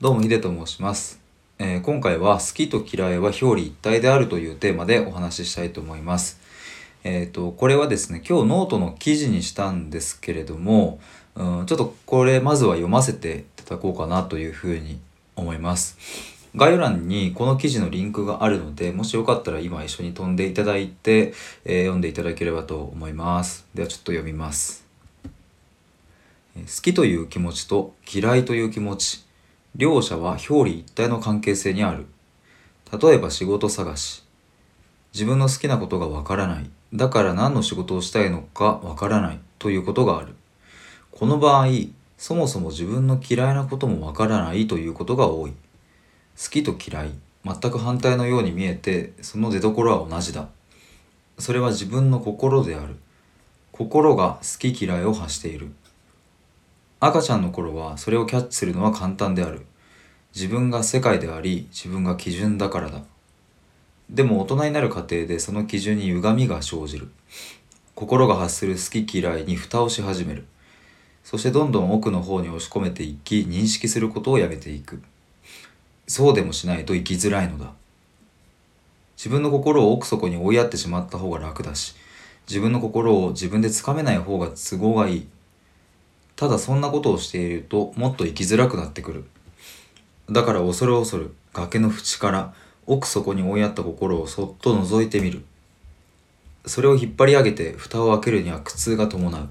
どうもヒデと申します、えー今回は好きと嫌いは表裏一体であるというテーマでお話ししたいと思います。えっ、と、これはですね、今日ノートの記事にしたんですけれども、うん、ちょっとこれまずは読ませていただこうかなというふうに思います。概要欄にこの記事のリンクがあるので、もしよかったら今一緒に飛んでいただいて、えー読んでいただければと思います。ではちょっと読みます。好きという気持ちと嫌いという気持ち、両者は表裏一体の関係性にある。例えば仕事探し。自分の好きなことがわからない。だから何の仕事をしたいのかわからないということがある。この場合、そもそも自分の嫌いなこともわからないということが多い。好きと嫌い、全く反対のように見えて、その出所は同じだ。それは自分の心である。心が好き嫌いを発している。赤ちゃんの頃はそれをキャッチするのは簡単である。自分が世界であり、自分が基準だからだ。でも大人になる過程でその基準に歪みが生じる。心が発する好き嫌いに蓋をし始める。そしてどんどん奥の方に押し込めていき、認識することをやめていく。そうでもしないと生きづらいのだ。自分の心を奥底に追いやってしまった方が楽だし、自分の心を自分でつかめない方が都合がいい。ただそんなことをしているともっと生きづらくなってくる。だから恐る恐る崖の縁から奥底に追いやった心をそっと覗いてみる。それを引っ張り上げて蓋を開けるには苦痛が伴う。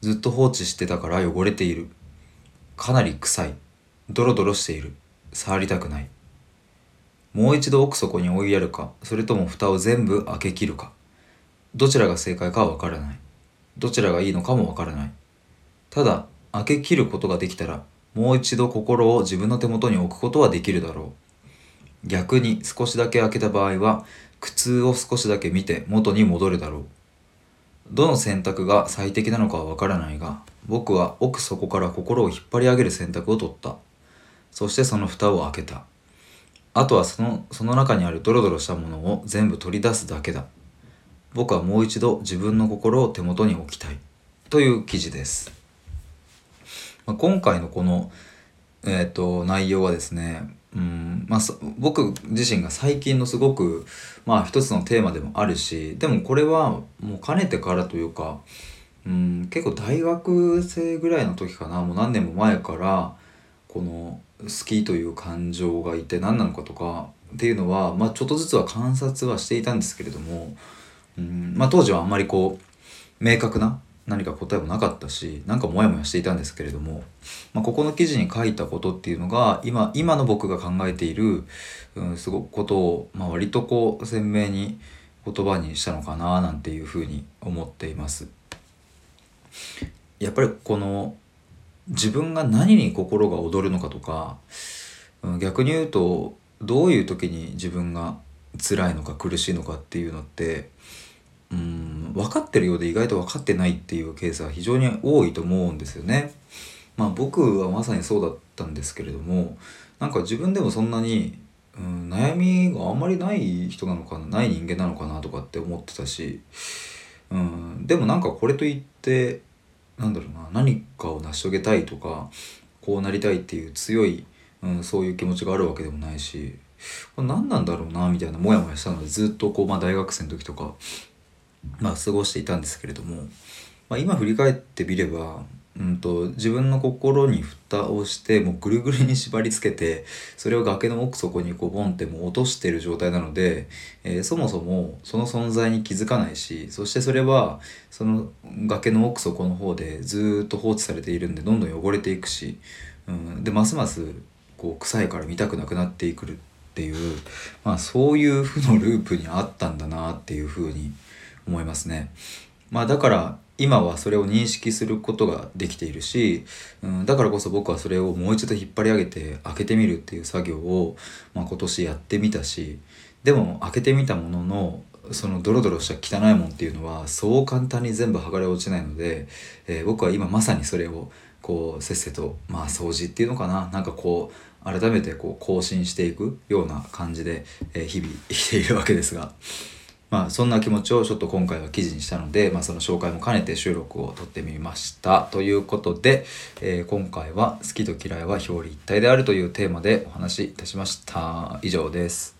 ずっと放置してたから汚れている。かなり臭い。ドロドロしている。触りたくない。もう一度奥底に追いやるか、それとも蓋を全部開け切るか。どちらが正解かはわからない。どちらがいいのかもわからない。ただ、開け切ることができたら、もう一度心を自分の手元に置くことはできるだろう。逆に少しだけ開けた場合は、苦痛を少しだけ見て元に戻るだろう。どの選択が最適なのかはわからないが、僕は奥底から心を引っ張り上げる選択を取った。そしてその蓋を開けた。あとはその、その中にあるドロドロしたものを全部取り出すだけだ。僕はもう一度自分の心を手元に置きたい。という記事です。まあ、今回のこの、えっ、と、内容はですね、うん、まあ、僕自身が最近のすごく、まあ一つのテーマでもあるし、でもこれはもうかねてからというか、うん、結構大学生ぐらいの時かな、もう何年も前から、この好きという感情がいて何なのかとかっていうのは、まあちょっとずつは観察はしていたんですけれども、うん、まあ当時はあんまりこう、明確な何か答えもなかったし、なんかモヤモヤしていたんですけれども、まあ、ここの記事に書いたことっていうのが、今、今の僕が考えている、うん、すごくことを、まあ、割とこう、鮮明に言葉にしたのかな、なんていうふうに思っています。やっぱりこの、自分が何に心が躍るのかとか、うん逆に言うと、どういう時に自分が辛いのか苦しいのかっていうのって、うん、分かってるようで意外と分かってないっていうケースは非常に多いと思うんですよね。まあ僕はまさにそうだったんですけれども、なんか自分でもそんなに、うん、悩みがあんまりない人なのかな、ない人間なのかなとかって思ってたし、うん、でもなんかこれといって、なんだろうな、何かを成し遂げたいとか、こうなりたいっていう強い、うん、そういう気持ちがあるわけでもないし、これ何なんだろうな、みたいなモヤモヤしたのでずっとこう、まあ大学生の時とか、まあ過ごしていたんですけれども、まあ、今振り返ってみれば、うんと、自分の心に蓋をしてもうぐるぐるに縛り付けてそれを崖の奥底にこうボンってもう落としてる状態なので、えーそもそもその存在に気づかないしそしてそれはその崖の奥底の方でずっと放置されているんでどんどん汚れていくし、うん、でますますこう臭いから見たくなくなってくるっていう、まあ、そういう負のループにあったんだなっていうふうに思いますね。まあだから今はそれを認識することができているし、うん、だからこそ僕はそれをもう一度引っ張り上げて開けてみるっていう作業を、まあ、今年やってみたしでも開けてみたもののそのドロドロした汚いもんっていうのはそう簡単に全部剥がれ落ちないので、えー僕は今まさにそれをこうせっせとまあ掃除っていうのかななんかこう改めてこう更新していくような感じで、えー日々生きているわけですが。まあそんな気持ちをちょっと今回は記事にしたので、まあその紹介も兼ねて収録を撮ってみました。ということで、えー、今回は好きと嫌いは表裏一体であるというテーマでお話しいたしました。以上です。